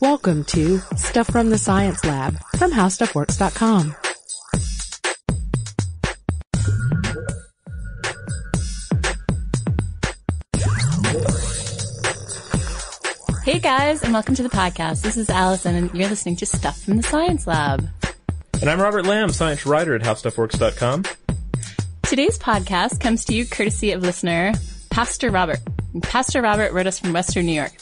Welcome to Stuff from the Science Lab from HowStuffWorks.com. Hey guys, and welcome to the podcast. This is Allison, and you're listening to Stuff from the Science Lab. And I'm Robert Lamb, science writer at HowStuffWorks.com. Today's podcast comes to you courtesy of listener Pastor Robert. Pastor Robert wrote us from Western New York.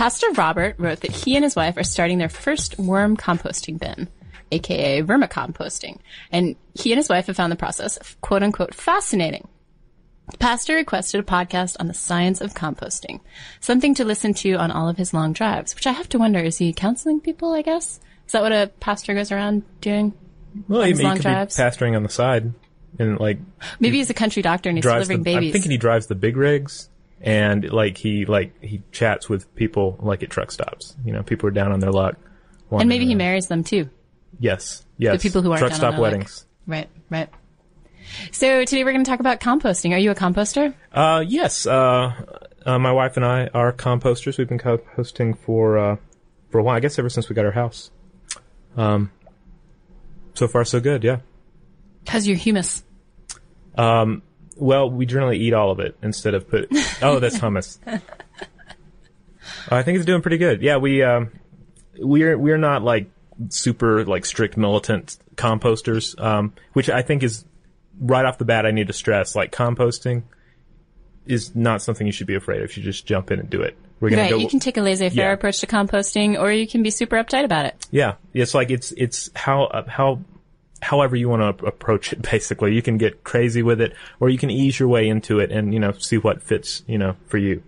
Pastor Robert wrote that he and his wife are starting their first worm composting bin, aka vermicomposting, and he and his wife have found the process quote unquote fascinating. Pastor requested a podcast on the science of composting, something to listen to on all of his long drives, which I have to wonder, is he counseling people, I guess? Is that what a pastor goes around doing? Well, he, he could drives? be pastoring on the side, and like Maybe he's a country doctor and he's delivering the, babies. I'm thinking he drives the big rigs, and like he like he chats with people like at truck stops. You know, people are down on their luck. and maybe he around. marries them too. Yes, yes. The people who aren't truck stop their luck. weddings. Right, right. So today we're going to talk about composting. Are you a composter? Uh, yes. Uh, uh, my wife and I are composters. We've been composting for uh, for a while. I guess ever since we got our house. Um, so far so good. Yeah. How's your humus? Um, well, we generally eat all of it instead of put. Oh, that's hummus. I think it's doing pretty good. Yeah, we um, we're we're not like super like strict militant composters, um, which I think is right off the bat. I need to stress like composting is not something you should be afraid of. If you just jump in and do it. We're gonna Right, go. you can take a laissez-faire Yeah. approach to composting, or you can be super uptight about it. Yeah, it's like it's it's how uh, how however you want to approach it. Basically, you can get crazy with it, or you can ease your way into it and you know see what fits you know for you.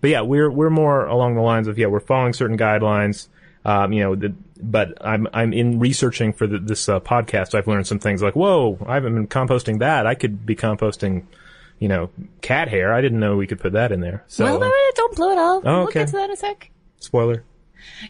But yeah, we're we're more along the lines of yeah, we're following certain guidelines. Um, you know, the, but I'm I'm in researching for the, this uh, podcast. I've learned some things like whoa, I haven't been composting that. I could be composting, you know, cat hair. I didn't know we could put that in there. So well, wait, wait, don't blow it all. Oh, We'll okay. get to that in a sec. spoiler.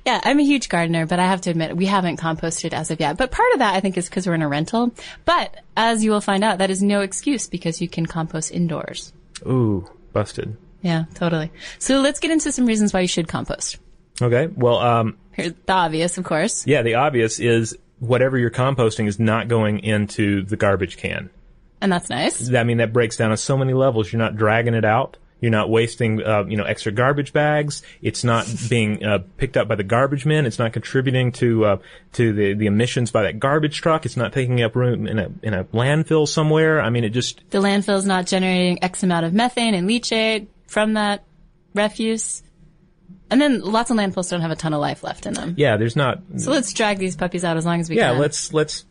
Yeah, I'm a huge gardener, but I have to admit we haven't composted as of yet. But part of that I think is because we're in a rental. But as you will find out, that is no excuse because you can compost indoors. Ooh, busted. Yeah, totally. So let's get into some reasons why you should compost. Okay, well, um, Here's the obvious, of course. Yeah, the obvious is whatever you're composting is not going into the garbage can. And that's nice. I mean, that breaks down on so many levels. You're not dragging it out. You're not wasting, uh, you know, extra garbage bags. It's not being uh, picked up by the garbage men. It's not contributing to uh, to the, the emissions by that garbage truck. It's not taking up room in a in a landfill somewhere. I mean, it just The landfill is not generating X amount of methane and leachate from that refuse. And then lots of landfills don't have a ton of life left in them. yeah. There's not. So let's drag these puppies out as long as we yeah. can. Yeah, let's let's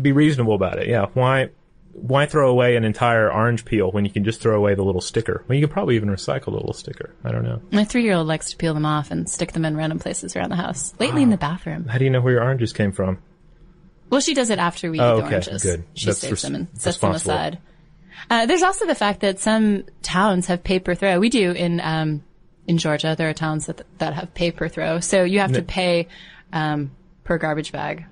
be reasonable about it. Yeah. Why why throw away an entire orange peel when you can just throw away the little sticker? Well, you could probably even recycle the little sticker. I don't know. My three-year-old likes to peel them off and stick them in random places around the house. Lately in the bathroom. How do you know where your oranges came from? Well, she does it after we Oh, eat the okay, oranges. good. She That's saves res- them and sets them aside. Uh, there's also the fact that some towns have paper throw. We do in um, in Georgia. There are towns that that have paper throw, so you have to pay um, per garbage bag.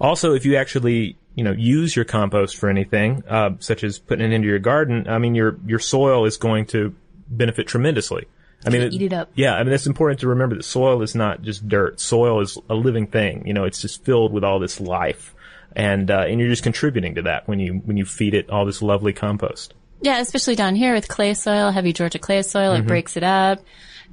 Also, if you actually, you know, use your compost for anything, uh, such as putting it into your garden, I mean, your your soil is going to benefit tremendously. I mean, Eat it up. Yeah, I mean, it's important to remember that soil is not just dirt. Soil is a living thing. You know, it's just filled with all this life, and uh, and you're just contributing to that when you when you feed it all this lovely compost. Yeah, especially down here with clay soil, heavy Georgia clay soil. Mm-hmm. It breaks it up,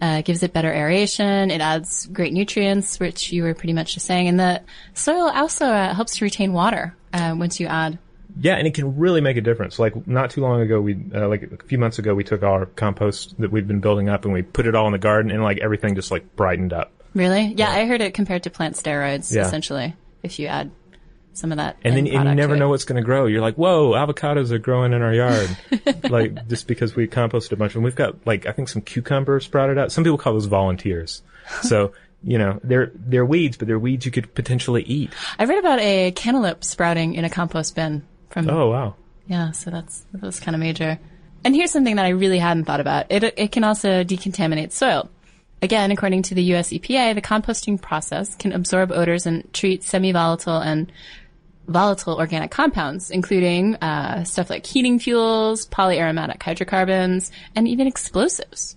uh, gives it better aeration. It adds great nutrients, which you were pretty much just saying. And the soil also uh, helps to retain water uh, once you add. Yeah, and it can really make a difference. Like not too long ago, we uh, like a few months ago, we took our compost that we'd been building up and we put it all in the garden, and like everything just like brightened up. Really? Yeah, I heard it compared to plant steroids, Yeah. essentially, if you add some of that. and then and you never know what's going to grow. You're like, whoa, avocados are growing in our yard, like just because we composted a bunch. And we've got like I think some cucumbers sprouted out. Some people call those volunteers. So you know they're they're weeds, but they're weeds you could potentially eat. I read about a cantaloupe sprouting in a compost bin from Oh wow, Yeah, so that's that's kind of major. And here's something that I really hadn't thought about. It it can also decontaminate soil. Again, according to the US EPA, the composting process can absorb odors and treat semi-volatile and volatile organic compounds, including uh, stuff like heating fuels, polyaromatic hydrocarbons, and even explosives.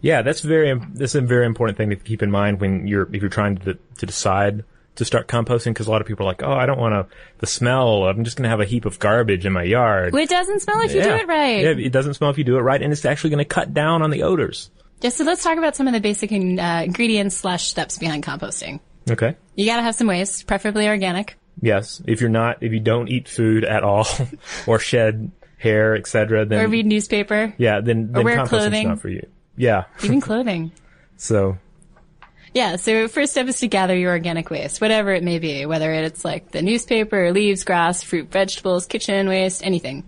Yeah, that's very that's a very important thing to keep in mind when you're if you're trying to to decide to start composting because a lot of people are like, oh, I don't want to the smell. I'm just going to have a heap of garbage in my yard. Well, it doesn't smell if you do it right. Yeah, it doesn't smell if you do it right, and it's actually going to cut down on the odors. Yeah, so let's talk about some of the basic uh, ingredients slash steps behind composting. Okay. You gotta have some waste, preferably organic. Yes, if you're not, if you don't eat food at all, or shed hair, etc., then Or read newspaper, yeah, then then wear composting's clothing. not for you. Yeah, even clothing. so Yeah, so first step is to gather your organic waste, whatever it may be, whether it's like the newspaper, leaves, grass, fruit, vegetables, kitchen waste, anything.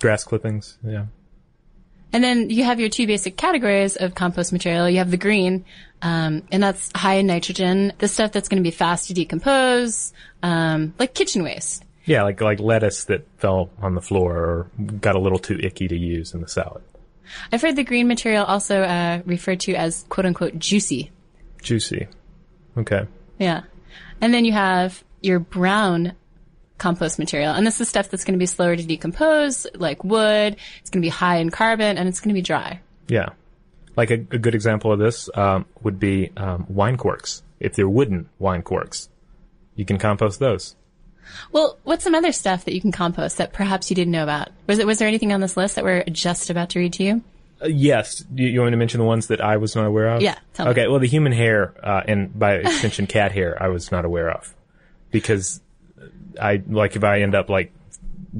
grass clippings. Yeah, And then you have your two basic categories of compost material. You have the green, um, and that's high in nitrogen, the stuff that's going to be fast to decompose, um, like kitchen waste. yeah, like like lettuce that fell on the floor or got a little too icky to use in the salad. I've heard the green material also uh, referred to as quote unquote juicy. Juicy. Okay. Yeah. And then you have your brown compost material. And this is stuff that's going to be slower to decompose, like wood. It's going to be high in carbon and it's going to be dry. Yeah, like a, a good example of this um, would be um, wine corks. If they're wooden wine corks, you can compost those. Well, what's some other stuff that you can compost that perhaps you didn't know about? Was it, was there anything on this list that we're just about to read to you? Uh, yes. You, you want me to mention the ones that I was not aware of? Yeah, tell me. Okay. Well, the human hair, uh, and by extension, cat hair, I was not aware of because I like if I end up like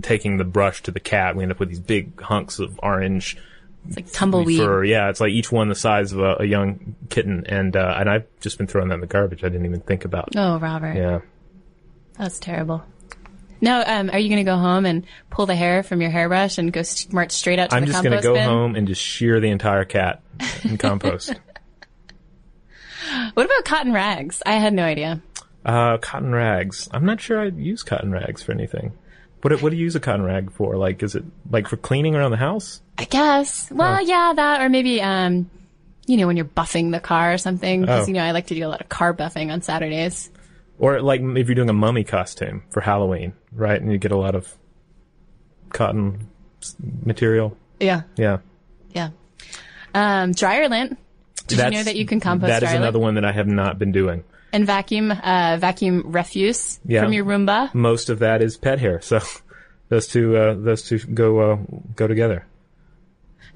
taking the brush to the cat, we end up with these big hunks of orange It's like tumbleweed. fur. Yeah, it's like each one the size of a, a young kitten, and uh, and I've just been throwing that in the garbage. I didn't even think about. Oh, Robert. Yeah. That's terrible. Now, um, are you going to go home and pull the hair from your hairbrush and go st- march straight out to I'm the just compost gonna go bin? home and just shear the entire cat and compost. What about cotton rags? I had no idea. Uh, cotton rags. I'm not sure I'd use cotton rags for anything. What do- what do you use a cotton rag for? Like, is it like for cleaning around the house? I guess. Well, yeah, that, or maybe, um, you know, when you're buffing the car or something. Because, Oh. you know, I like to do a lot of car buffing on Saturdays. Or like if you're doing a mummy costume for Halloween, right? And you get a lot of cotton material. Yeah. Yeah. Yeah. Um, dryer lint. Did you know that you can compost That is another lint? one that I have not been doing. And vacuum, uh, vacuum refuse Yeah. from your Roomba. Most of that is pet hair, so those two uh, those two go uh, go together.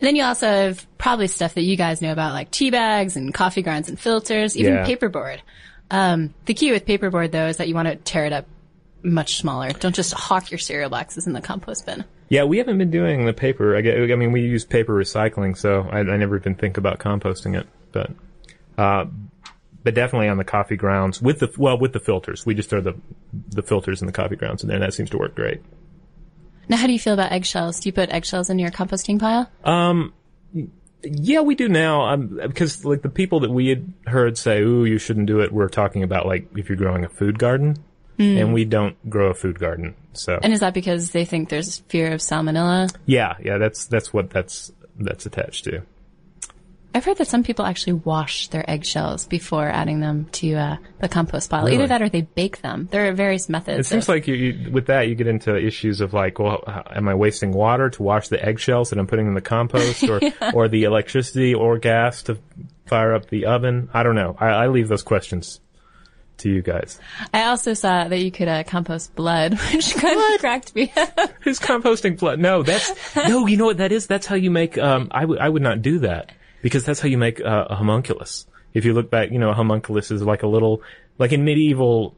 then you also have probably stuff that you guys know about, like tea bags and coffee grinds and filters, even Yeah. paperboard. Um, the key with paperboard though is that you want to tear it up much smaller. Don't just hawk your cereal boxes in the compost bin. Yeah, we haven't been doing the paper. I, get- I mean, we use paper recycling, so I, I never even think about composting it. But, uh, but definitely on the coffee grounds with the well with the filters. We just throw the the filters in the coffee grounds in there, and that seems to work great. Now, how do you feel about eggshells? Do you put eggshells in your composting pile? Yeah, we do now. Um, because like the people that we had heard say, "Ooh, you shouldn't do it," we're talking about like if you're growing a food garden, and we don't grow a food garden. So And is that because they think there's fear of salmonella? yeah, yeah, that's that's what that's that's attached to. I've heard that some people actually wash their eggshells before adding them to uh, the compost pile. Really? Either that or they bake them. There are various methods. It seems of- like you, you, with that you get into issues of like, well, am I wasting water to wash the eggshells that I'm putting in the compost, or or the electricity or gas to fire up the oven? I don't know. I, I leave those questions to you guys. I also saw that you could uh, compost blood, which kind of cracked me up. Who's composting blood? No, that's no. You know what that is? That's how you make. Um, I would I would not do that because that's how you make uh, a homunculus. If you look back, you know, a homunculus is like a little, like in medieval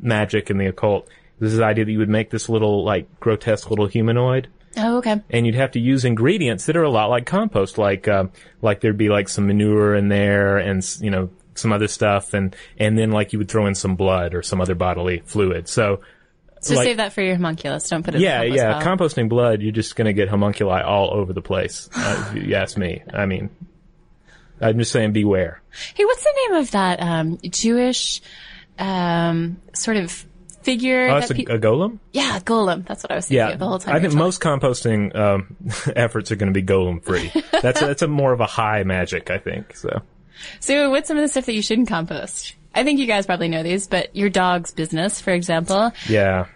magic and the occult. This is the idea that you would make this little like grotesque little humanoid. Oh, okay. and you'd have to use ingredients that are a lot like compost, like um, like there'd be like some manure in there and you know some other stuff, and and then like you would throw in some blood or some other bodily fluid. So So like- save that for your homunculus. Don't put it yeah, in the yeah, pile. composting blood, you're just gonna get homunculi all over the place. Uh, if you ask me. I mean, I'm just saying, beware. Hey, what's the name of that um, Jewish um, sort of figure? Oh, that that's a, pe- a golem. yeah, golem. That's what I was thinking Yeah, of the whole time. I think most composting um, efforts are going to be golem free. That's a, that's a more of a high magic, I think. So. So, what's some of the stuff that you shouldn't compost? I think you guys probably know these, but your dog's business, for example, Yeah,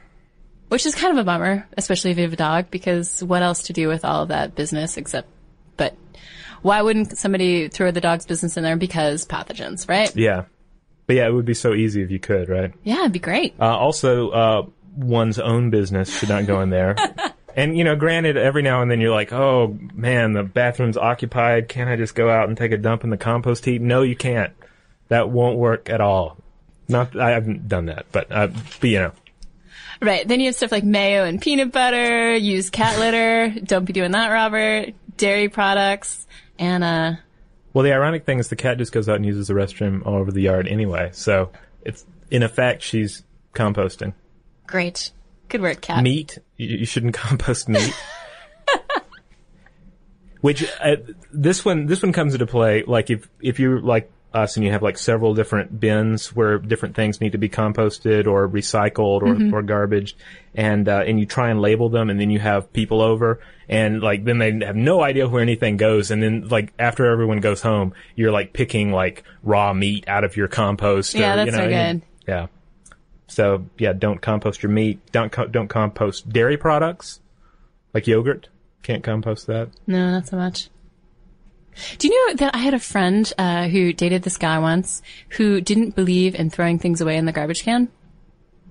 which is kind of a bummer, especially if you have a dog, because what else to do with all of that business except, but why wouldn't somebody throw the dog's business in there? Because pathogens, right? yeah, but yeah, it would be so easy if you could, right? Yeah, it'd be great. Uh, also, uh, one's own business should not go in there. and you know, granted, every now and then you're like, "Oh man, the bathroom's occupied. Can't I just go out and take a dump in the compost heap?" No, you can't. That won't work at all. Not, I haven't done that, but, uh, but you know, Right. Then you have stuff like mayo and peanut butter, use cat litter. Don't be doing that, Robert. Dairy products. Uh, well, the ironic thing is the cat just goes out and uses the restroom all over the yard anyway. So it's in effect she's composting great. Good work, cat. meat. You, you shouldn't compost meat. Which uh, this one this one comes into play like if if you're like us and you have like several different bins where different things need to be composted or recycled or, or garbage and uh, and you try and label them and then you have people over and like then they have no idea where anything goes and then like after everyone goes home you're like picking like raw meat out of your compost Yeah, or, that's you know, no and- good. yeah so yeah, don't compost your meat. Don't co- don't compost dairy products like yogurt. Can't compost that. No, not so much. Do you know that I had a friend uh, who dated this guy once who didn't believe in throwing things away in the garbage can?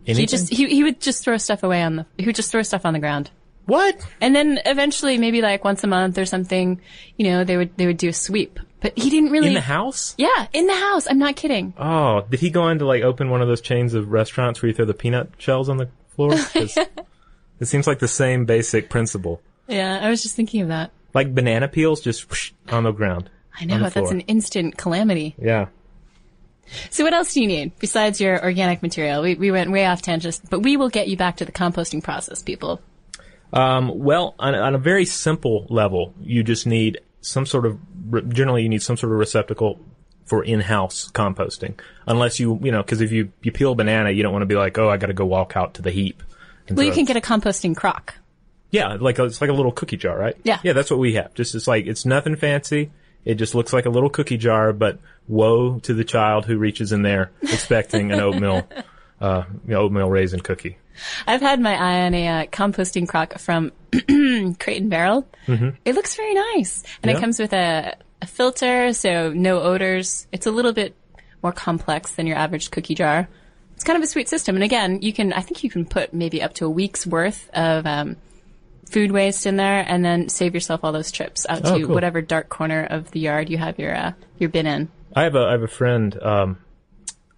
Anything? He just he, he would just throw stuff away on the he would just throw stuff on the ground. what? And then eventually maybe like once a month or something, you know, they would they would do a sweep. But he didn't really In the house? Yeah, in the house. I'm not kidding. Oh, did he go in to like open one of those chains of restaurants where you throw the peanut shells on the floor? it seems like the same basic principle. Yeah, I was just thinking of that. Like banana peels, just whoosh, on the ground. I know that's floor. an instant calamity. Yeah. So what else do you need besides your organic material? We we went way off tangent, but we will get you back to the composting process, people. Um, well, on, a- on a very simple level, you just need some sort of, generally you need some sort of receptacle for in-house composting. Unless you, you know, cause if you, you peel a banana, you don't want to be like, oh, I gotta go walk out to the heap. and Well, you can get a composting crock. Yeah, like a, it's like a little cookie jar, right? Yeah. Yeah, that's what we have. Just, it's like, it's nothing fancy. It just looks like a little cookie jar, but woe to the child who reaches in there expecting an oatmeal, uh, oatmeal raisin cookie. I've had my eye on a uh, composting crock from Crate and Barrel. Mm-hmm. It looks very nice, and Yeah. it comes with a, a filter, so no odors. It's a little bit more complex than your average cookie jar. It's kind of a sweet system, and again, you can I think you can put maybe up to a week's worth of um, food waste in there, and then save yourself all those trips out Oh, to cool. whatever dark corner of the yard you have your uh, your bin in. I have a I have a friend, um,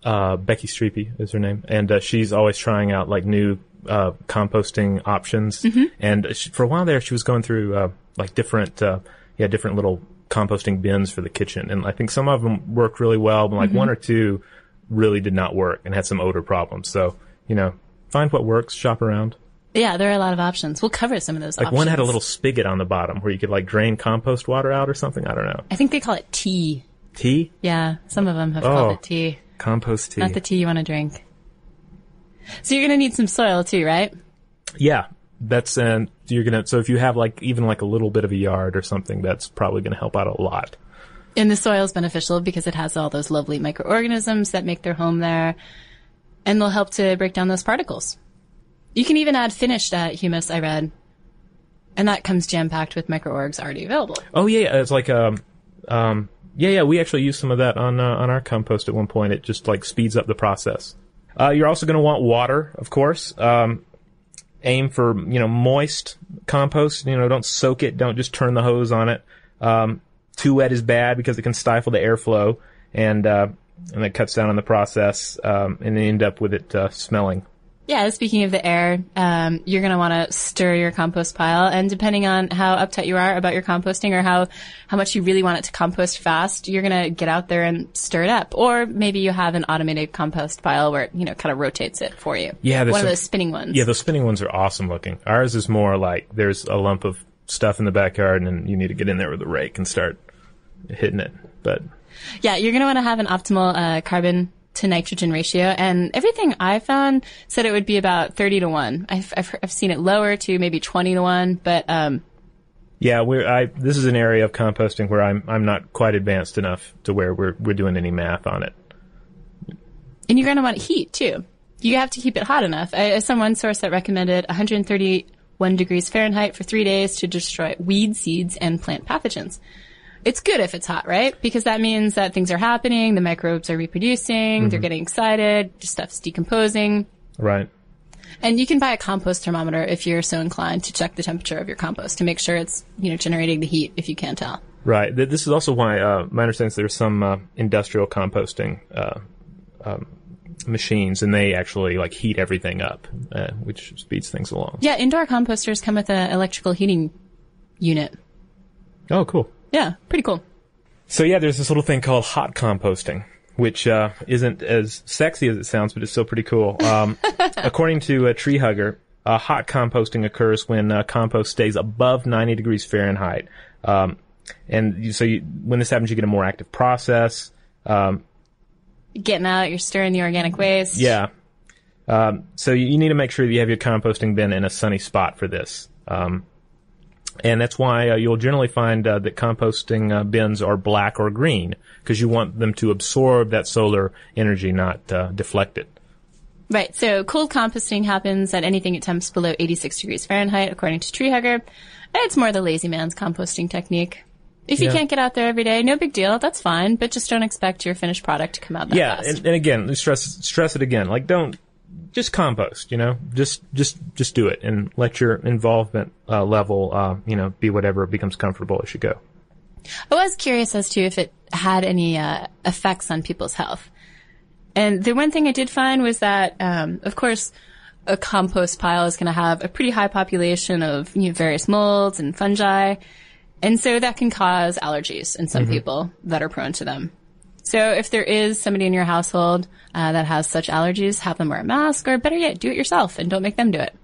uh, Becky Streepy is her name, and uh, she's always trying out like new uh, composting options. And she, for a while there, she was going through uh, like different uh, yeah different little composting bins for the kitchen, and I think some of them worked really well, but like one or two really did not work and had some odor problems. So you know, find what works, shop around. Yeah, there are a lot of options. We'll cover some of those. Like options. one had a little spigot on the bottom where you could like drain compost water out or something. I don't know. I think they call it tea. Tea, Yeah, some of them have Oh. called it tea. compost tea. Not the tea you want to drink. So you're gonna need some soil too, right? Yeah, that's and you're gonna. So if you have like even like a little bit of a yard or something, that's probably gonna help out a lot. And the soil is beneficial because it has all those lovely microorganisms that make their home there, and they'll help to break down those particles. You can even add finished uh, humus. I read, and that comes jam packed with microorgs already available. Oh yeah, yeah, it's like um, um, yeah, yeah. We actually used some of that on uh, on our compost at one point. It just like speeds up the process. Uh, you're also gonna want water, of course. Um, aim for you know moist compost. You know, don't soak it. Don't just turn the hose on it. Um, too wet is bad because it can stifle the airflow and uh, and that cuts down on the process. Um, and end up with it uh, smelling. Yeah, speaking of the air, um, you're going to want to stir your compost pile, and depending on how uptight you are about your composting or how how much you really want it to compost fast, you're going to get out there and stir it up. Or maybe you have an automated compost pile where it, you know kind of rotates it for you. Yeah, one of those spinning ones. Yeah, those spinning ones are awesome looking. Ours is more like there's a lump of stuff in the backyard and you need to get in there with a rake and start hitting it. But Yeah, you're going to want to have an optimal uh, carbon to nitrogen ratio, and everything I found said it would be about 30 to 1. I've, I've, I've seen it lower to maybe 20 to 1, but um, yeah, we're I this is an area of composting where I'm I'm not quite advanced enough to where we're we're doing any math on it. and you're going to want heat too. You have to keep it hot enough. I, I saw one source that recommended 131 degrees Fahrenheit for three days to destroy weed seeds and plant pathogens. It's good if it's hot, right? Because that means that things are happening, the microbes are reproducing, they're getting excited, stuff's decomposing. Right. And you can buy a compost thermometer if you're so inclined to check the temperature of your compost to make sure it's, you know, generating the heat if you can't tell. Right. This is also why uh, my understanding is there's some uh, industrial composting uh, um, machines, and they actually like heat everything up, uh, which speeds things along. Yeah, indoor composters come with an electrical heating unit. Oh, cool. Yeah, pretty cool. So yeah, there's this little thing called hot composting, which uh, isn't as sexy as it sounds, but it's still pretty cool. Um, according to a tree hugger, uh, hot composting occurs when uh, compost stays above 90 degrees Fahrenheit. Um, and you, so you, when this happens, you get a more active process. Um, Getting out, you're stirring the organic waste. yeah. Um, so you, you need to make sure that you have your composting bin in a sunny spot for this. Um, and that's why uh, you'll generally find uh, that composting uh, bins are black or green because you want them to absorb that solar energy, not uh, deflect it. Right. So cold composting happens at anything at temps below 86 degrees Fahrenheit, according to Tree Hugger. It's more the lazy man's composting technique. If you Yeah. can't get out there every day, no big deal. That's fine. But just don't expect your finished product to come out that yeah, fast. and, and again, stress stress it again. Like, don't just compost. You know, just just just do it and let your involvement uh, level, uh, you know, be whatever becomes comfortable as you go. I was curious as to if it had any uh, effects on people's health. And the one thing I did find was that, um, of course, a compost pile is going to have a pretty high population of you know, various molds and fungi. And so that can cause allergies in some people that are prone to them. So if there is somebody in your household uh, that has such allergies, have them wear a mask, or better yet, do it yourself and don't make them do it.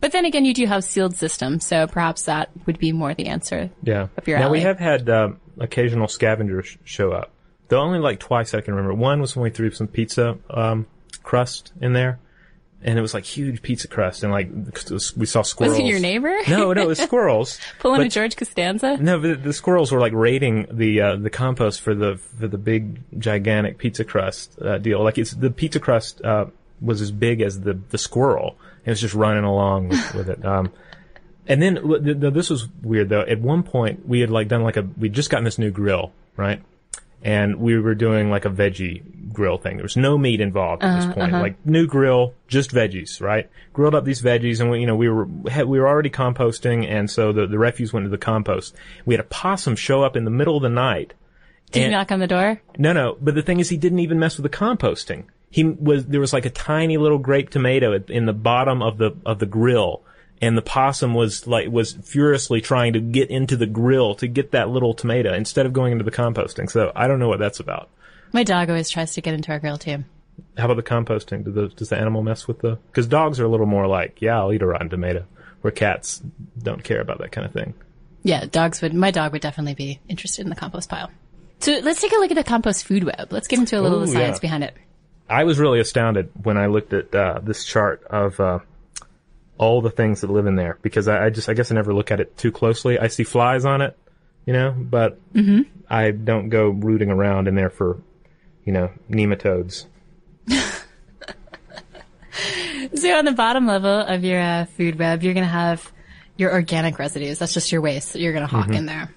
But then again, you do have sealed systems, so perhaps that would be more the answer. Yeah. Up your now we have had uh, occasional scavengers show up. Though only like twice I can remember. One was when we threw some pizza um, crust in there, and it was like huge pizza crust, and like we saw squirrels. Was it your neighbor? No, no, it was squirrels. Pulling a George Costanza? No, but the squirrels were like raiding the uh, the compost for the for the big gigantic pizza crust uh, deal. Like it's the pizza crust uh, was as big as the the squirrel. It was just running along with, with it. Um, and then w- th- th- this was weird though. At one point, we had like done like a we'd just gotten this new grill, right? and we were doing like a veggie grill thing. There was no meat involved at Uh-huh, this point. Like new grill, just veggies, right? Grilled up these veggies, and we, you know, we were we were already composting, and so the the refuse went to the compost. We had a possum show up in the middle of the night. Did you and- knock on the door? No, no. But the thing is, he didn't even mess with the composting. He was there was like a tiny little grape tomato in the bottom of the of the grill, and the possum was like was furiously trying to get into the grill to get that little tomato instead of going into the composting. So I don't know what that's about. My dog always tries to get into our grill too. How about the composting? Do the, does the animal mess with the? Because dogs are a little more like, yeah, I'll eat a rotten tomato, where cats don't care about that kind of thing. Yeah, dogs would. My dog would definitely be interested in the compost pile. So let's take a look at the compost food web. Let's get into a little of the Ooh, science yeah. behind it. I was really astounded when I looked at uh, this chart of uh, all the things that live in there because I, I just I guess I never look at it too closely. I see flies on it, you know, but I don't go rooting around in there for, you know, nematodes. So on the bottom level of your uh, food web, you're going to have your organic residues. That's just your waste that you're going to hawk in there.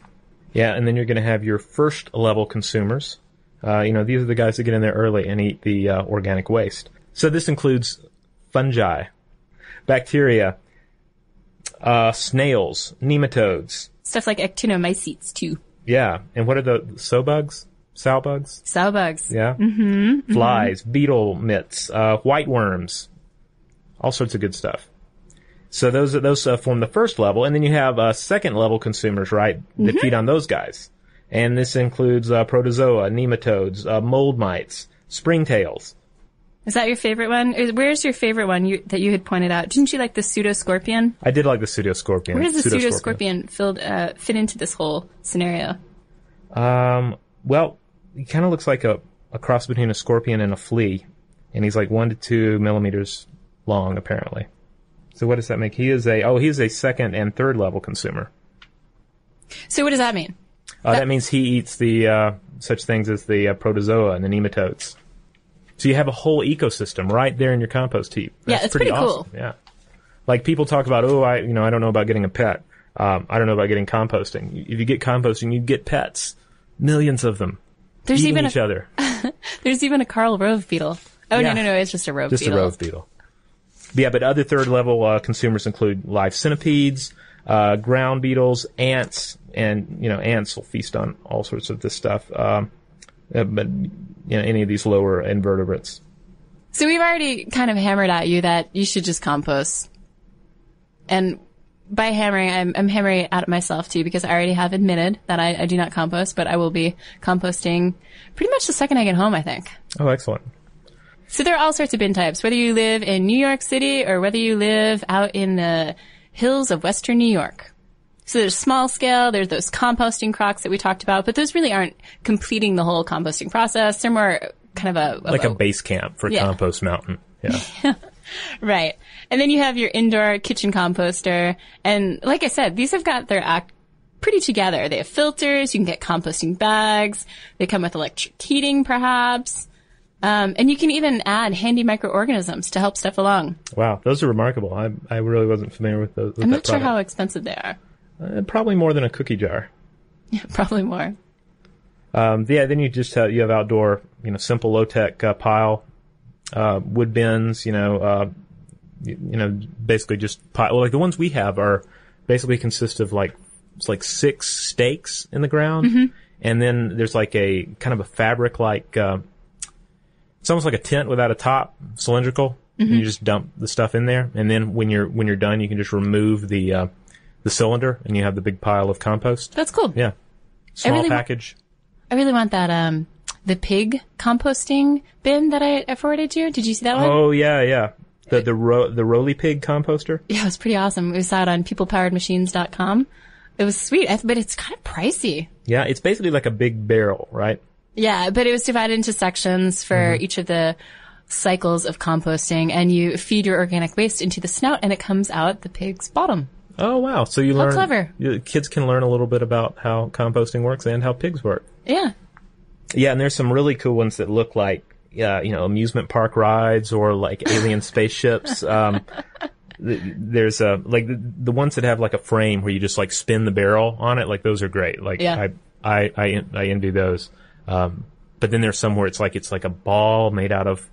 Yeah, and then you're going to have your first level consumers. Uh, you know, these are the guys that get in there early and eat the uh, organic waste. So this includes fungi, bacteria, uh, snails, nematodes. Stuff like actinomycetes too. Yeah, and what are the sow bugs? Sow bugs? Sow bugs. Yeah. Mm-hmm. Flies, beetle mites, uh, white worms, all sorts of good stuff. So those those uh, form the first level, and then you have uh, second level consumers, right? That feed on those guys, and this includes uh, protozoa, nematodes, uh, mold mites, springtails. Is that your favorite one? Where's your favorite one you, that you had pointed out? Didn't you like the pseudoscorpion? I did like the pseudoscorpion. Where does the pseudoscorpion. pseudoscorpion filled, uh, fit into this whole scenario? Um, well, he kind of looks like a, a cross between a scorpion and a flea, and he's like one to two millimeters long, apparently. So what does that make? He is a oh, he's a second and third level consumer. So what does that mean? Uh, that means he eats the uh, such things as the uh, protozoa and the nematodes. So you have a whole ecosystem right there in your compost heap. Yeah, That's it's pretty awesome. Yeah. Like people talk about, oh, I you know I don't know about getting a pet. Um, I don't know about getting composting. If you get composting, you get pets, millions of them, There's even each a, other. there's even a Karl Rove beetle. Oh Yeah. no no no, it's just a rove Just beetle. a rove beetle. Yeah, but other third level uh, consumers include live centipedes, uh, ground beetles, ants, and you know ants will feast on all sorts of this stuff. Um, uh, but you know any of these lower invertebrates. So we've already kind of hammered at you that you should just compost. And by hammering, I'm, I'm hammering it at myself too because I already have admitted that I, I do not compost, but I will be composting pretty much the second I get home, I think. Oh, excellent. So there are all sorts of bin types, whether you live in New York City or whether you live out in the hills of Western New York. So there's small scale, there's those composting crocks that we talked about, but those really aren't completing the whole composting process. They're more kind of a, of Like a base camp for Yeah. Compost Mountain. Yeah. Right. And then you have your indoor kitchen composter. And like I said, these have got their act pretty together. They have filters. You can get composting bags. They come with electric heating, perhaps. Um, and you can even add handy microorganisms to help stuff along. wow, those are remarkable. I I really wasn't familiar with those. With I'm not sure how expensive they are. Uh, probably more than a cookie jar. Yeah, probably more. Um, yeah, then you just have, you have outdoor, you know, simple low tech uh, pile, uh, wood bins, you know, uh, you, you know, basically just pile. Well, like the ones we have are basically consist of like it's like six stakes in the ground, and then there's like a kind of a fabric like uh, it's almost like a tent without a top, cylindrical. And you just dump the stuff in there, and then when you're when you're done, you can just remove the uh, the cylinder, and you have the big pile of compost. That's cool. Yeah, small really package. I really want that, um, the pig composting bin that I, forwarded you. Did you see that one? Oh yeah, yeah. The the ro- the Roly Pig composter. Yeah, it was pretty awesome. We saw it on peoplepoweredmachines.com. It was sweet, but it's kind of pricey. Yeah, it's basically like a big barrel, right? Yeah, but it was divided into sections for mm-hmm. each of the cycles of composting, and you feed your organic waste into the snout, and it comes out the pig's bottom. Oh wow! So you learn. clever. Kids can learn a little bit about how composting works and how pigs work. Yeah. Yeah, and there's some really cool ones that look like, uh, you know, amusement park rides or like alien spaceships. Um, there's uh, like the, the ones that have like a frame where you just like spin the barrel on it. Like those are great. Like Yeah. I, I, I, I envy those. Um, but then there's some where it's like it's like a ball made out of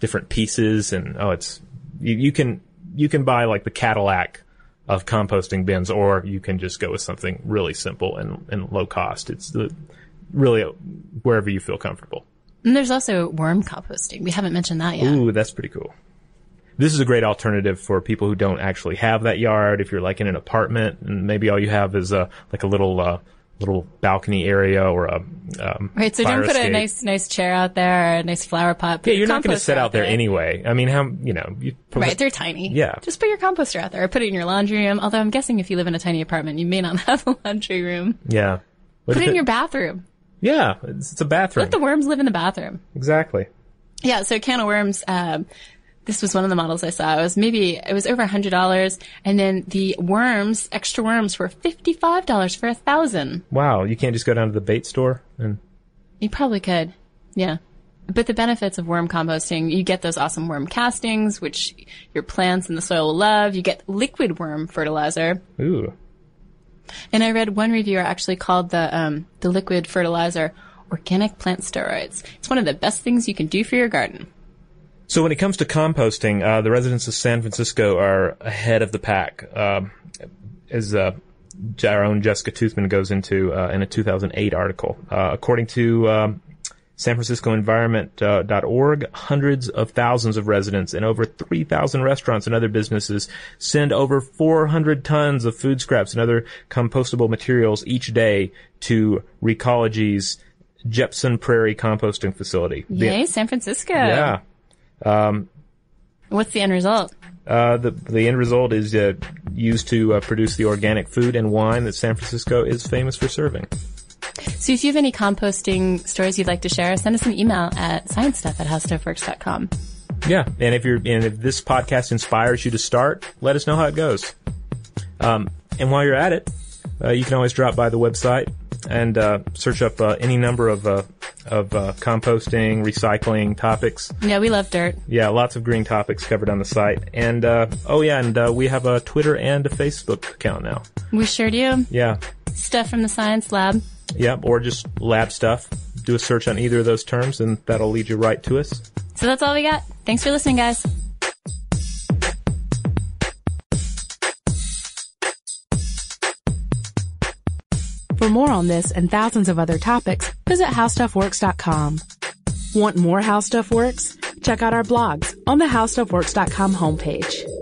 different pieces, and oh, it's you, you can you can buy like the Cadillac of composting bins, or you can just go with something really simple and, and low cost. It's the really wherever you feel comfortable. And there's also worm composting. We haven't mentioned that yet. Ooh, that's pretty cool. This is a great alternative for people who don't actually have that yard. If you're like in an apartment and maybe all you have is a like a little uh, little balcony area or a um, Right, so don't put a nice, nice chair out there or a nice flower pot. Put Yeah, you're not going to sit out there there anyway. I mean, how you know? You Right, they're tiny. Yeah. Just put your composter out there or put it in your laundry room. Although I'm guessing if you live in a tiny apartment, you may not have a laundry room. yeah. But Put it in it- your bathroom. Yeah. It's, it's a bathroom. Let the worms live in the bathroom. exactly. Yeah, so a can of worms, um, this was one of the models I saw. It was maybe, it was over a hundred dollars. And then the worms, extra worms were $55 for a thousand. Wow, you can't just go down to the bait store and You probably could. Yeah. But the benefits of worm composting, you get those awesome worm castings, which your plants and the soil will love. You get liquid worm fertilizer. ooh. And I read one reviewer actually called the, um, the liquid fertilizer organic plant steroids. It's one of the best things you can do for your garden. So when it comes to composting, uh, the residents of San Francisco are ahead of the pack. Um, as uh, our own Jessica Toothman goes into uh, in a 2008 article, uh, according to um, San Francisco Environment.org, hundreds of thousands of residents and over 3,000 restaurants and other businesses send over 400 tons of food scraps and other compostable materials each day to Recology's Jepson Prairie composting facility. The- San Francisco. yeah. What's the end result? Uh, the the end result is uh, used to uh, produce the organic food and wine that San Francisco is famous for serving. So if you have any composting stories you'd like to share, send us an email at sciencestuff at howstuffworks.com. Yeah, and if you're and if this podcast inspires you to start, let us know how it goes. Um, and while you're at it, uh, you can always drop by the website and uh, search up uh, any number of uh, of uh, composting, recycling topics. Yeah, we love dirt. Yeah, lots of green topics covered on the site. And uh, oh yeah, and uh, we have a Twitter and a Facebook account now. We sure do. Yeah, Stuff from the science lab. Yeah, or just lab stuff. Do a search on either of those terms, and that'll lead you right to us. So that's all we got. Thanks for listening, guys. For more on this and thousands of other topics, visit howstuffworks.com. Want more How Stuff Works? Check out our blogs on the howstuffworks.com homepage.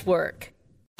work.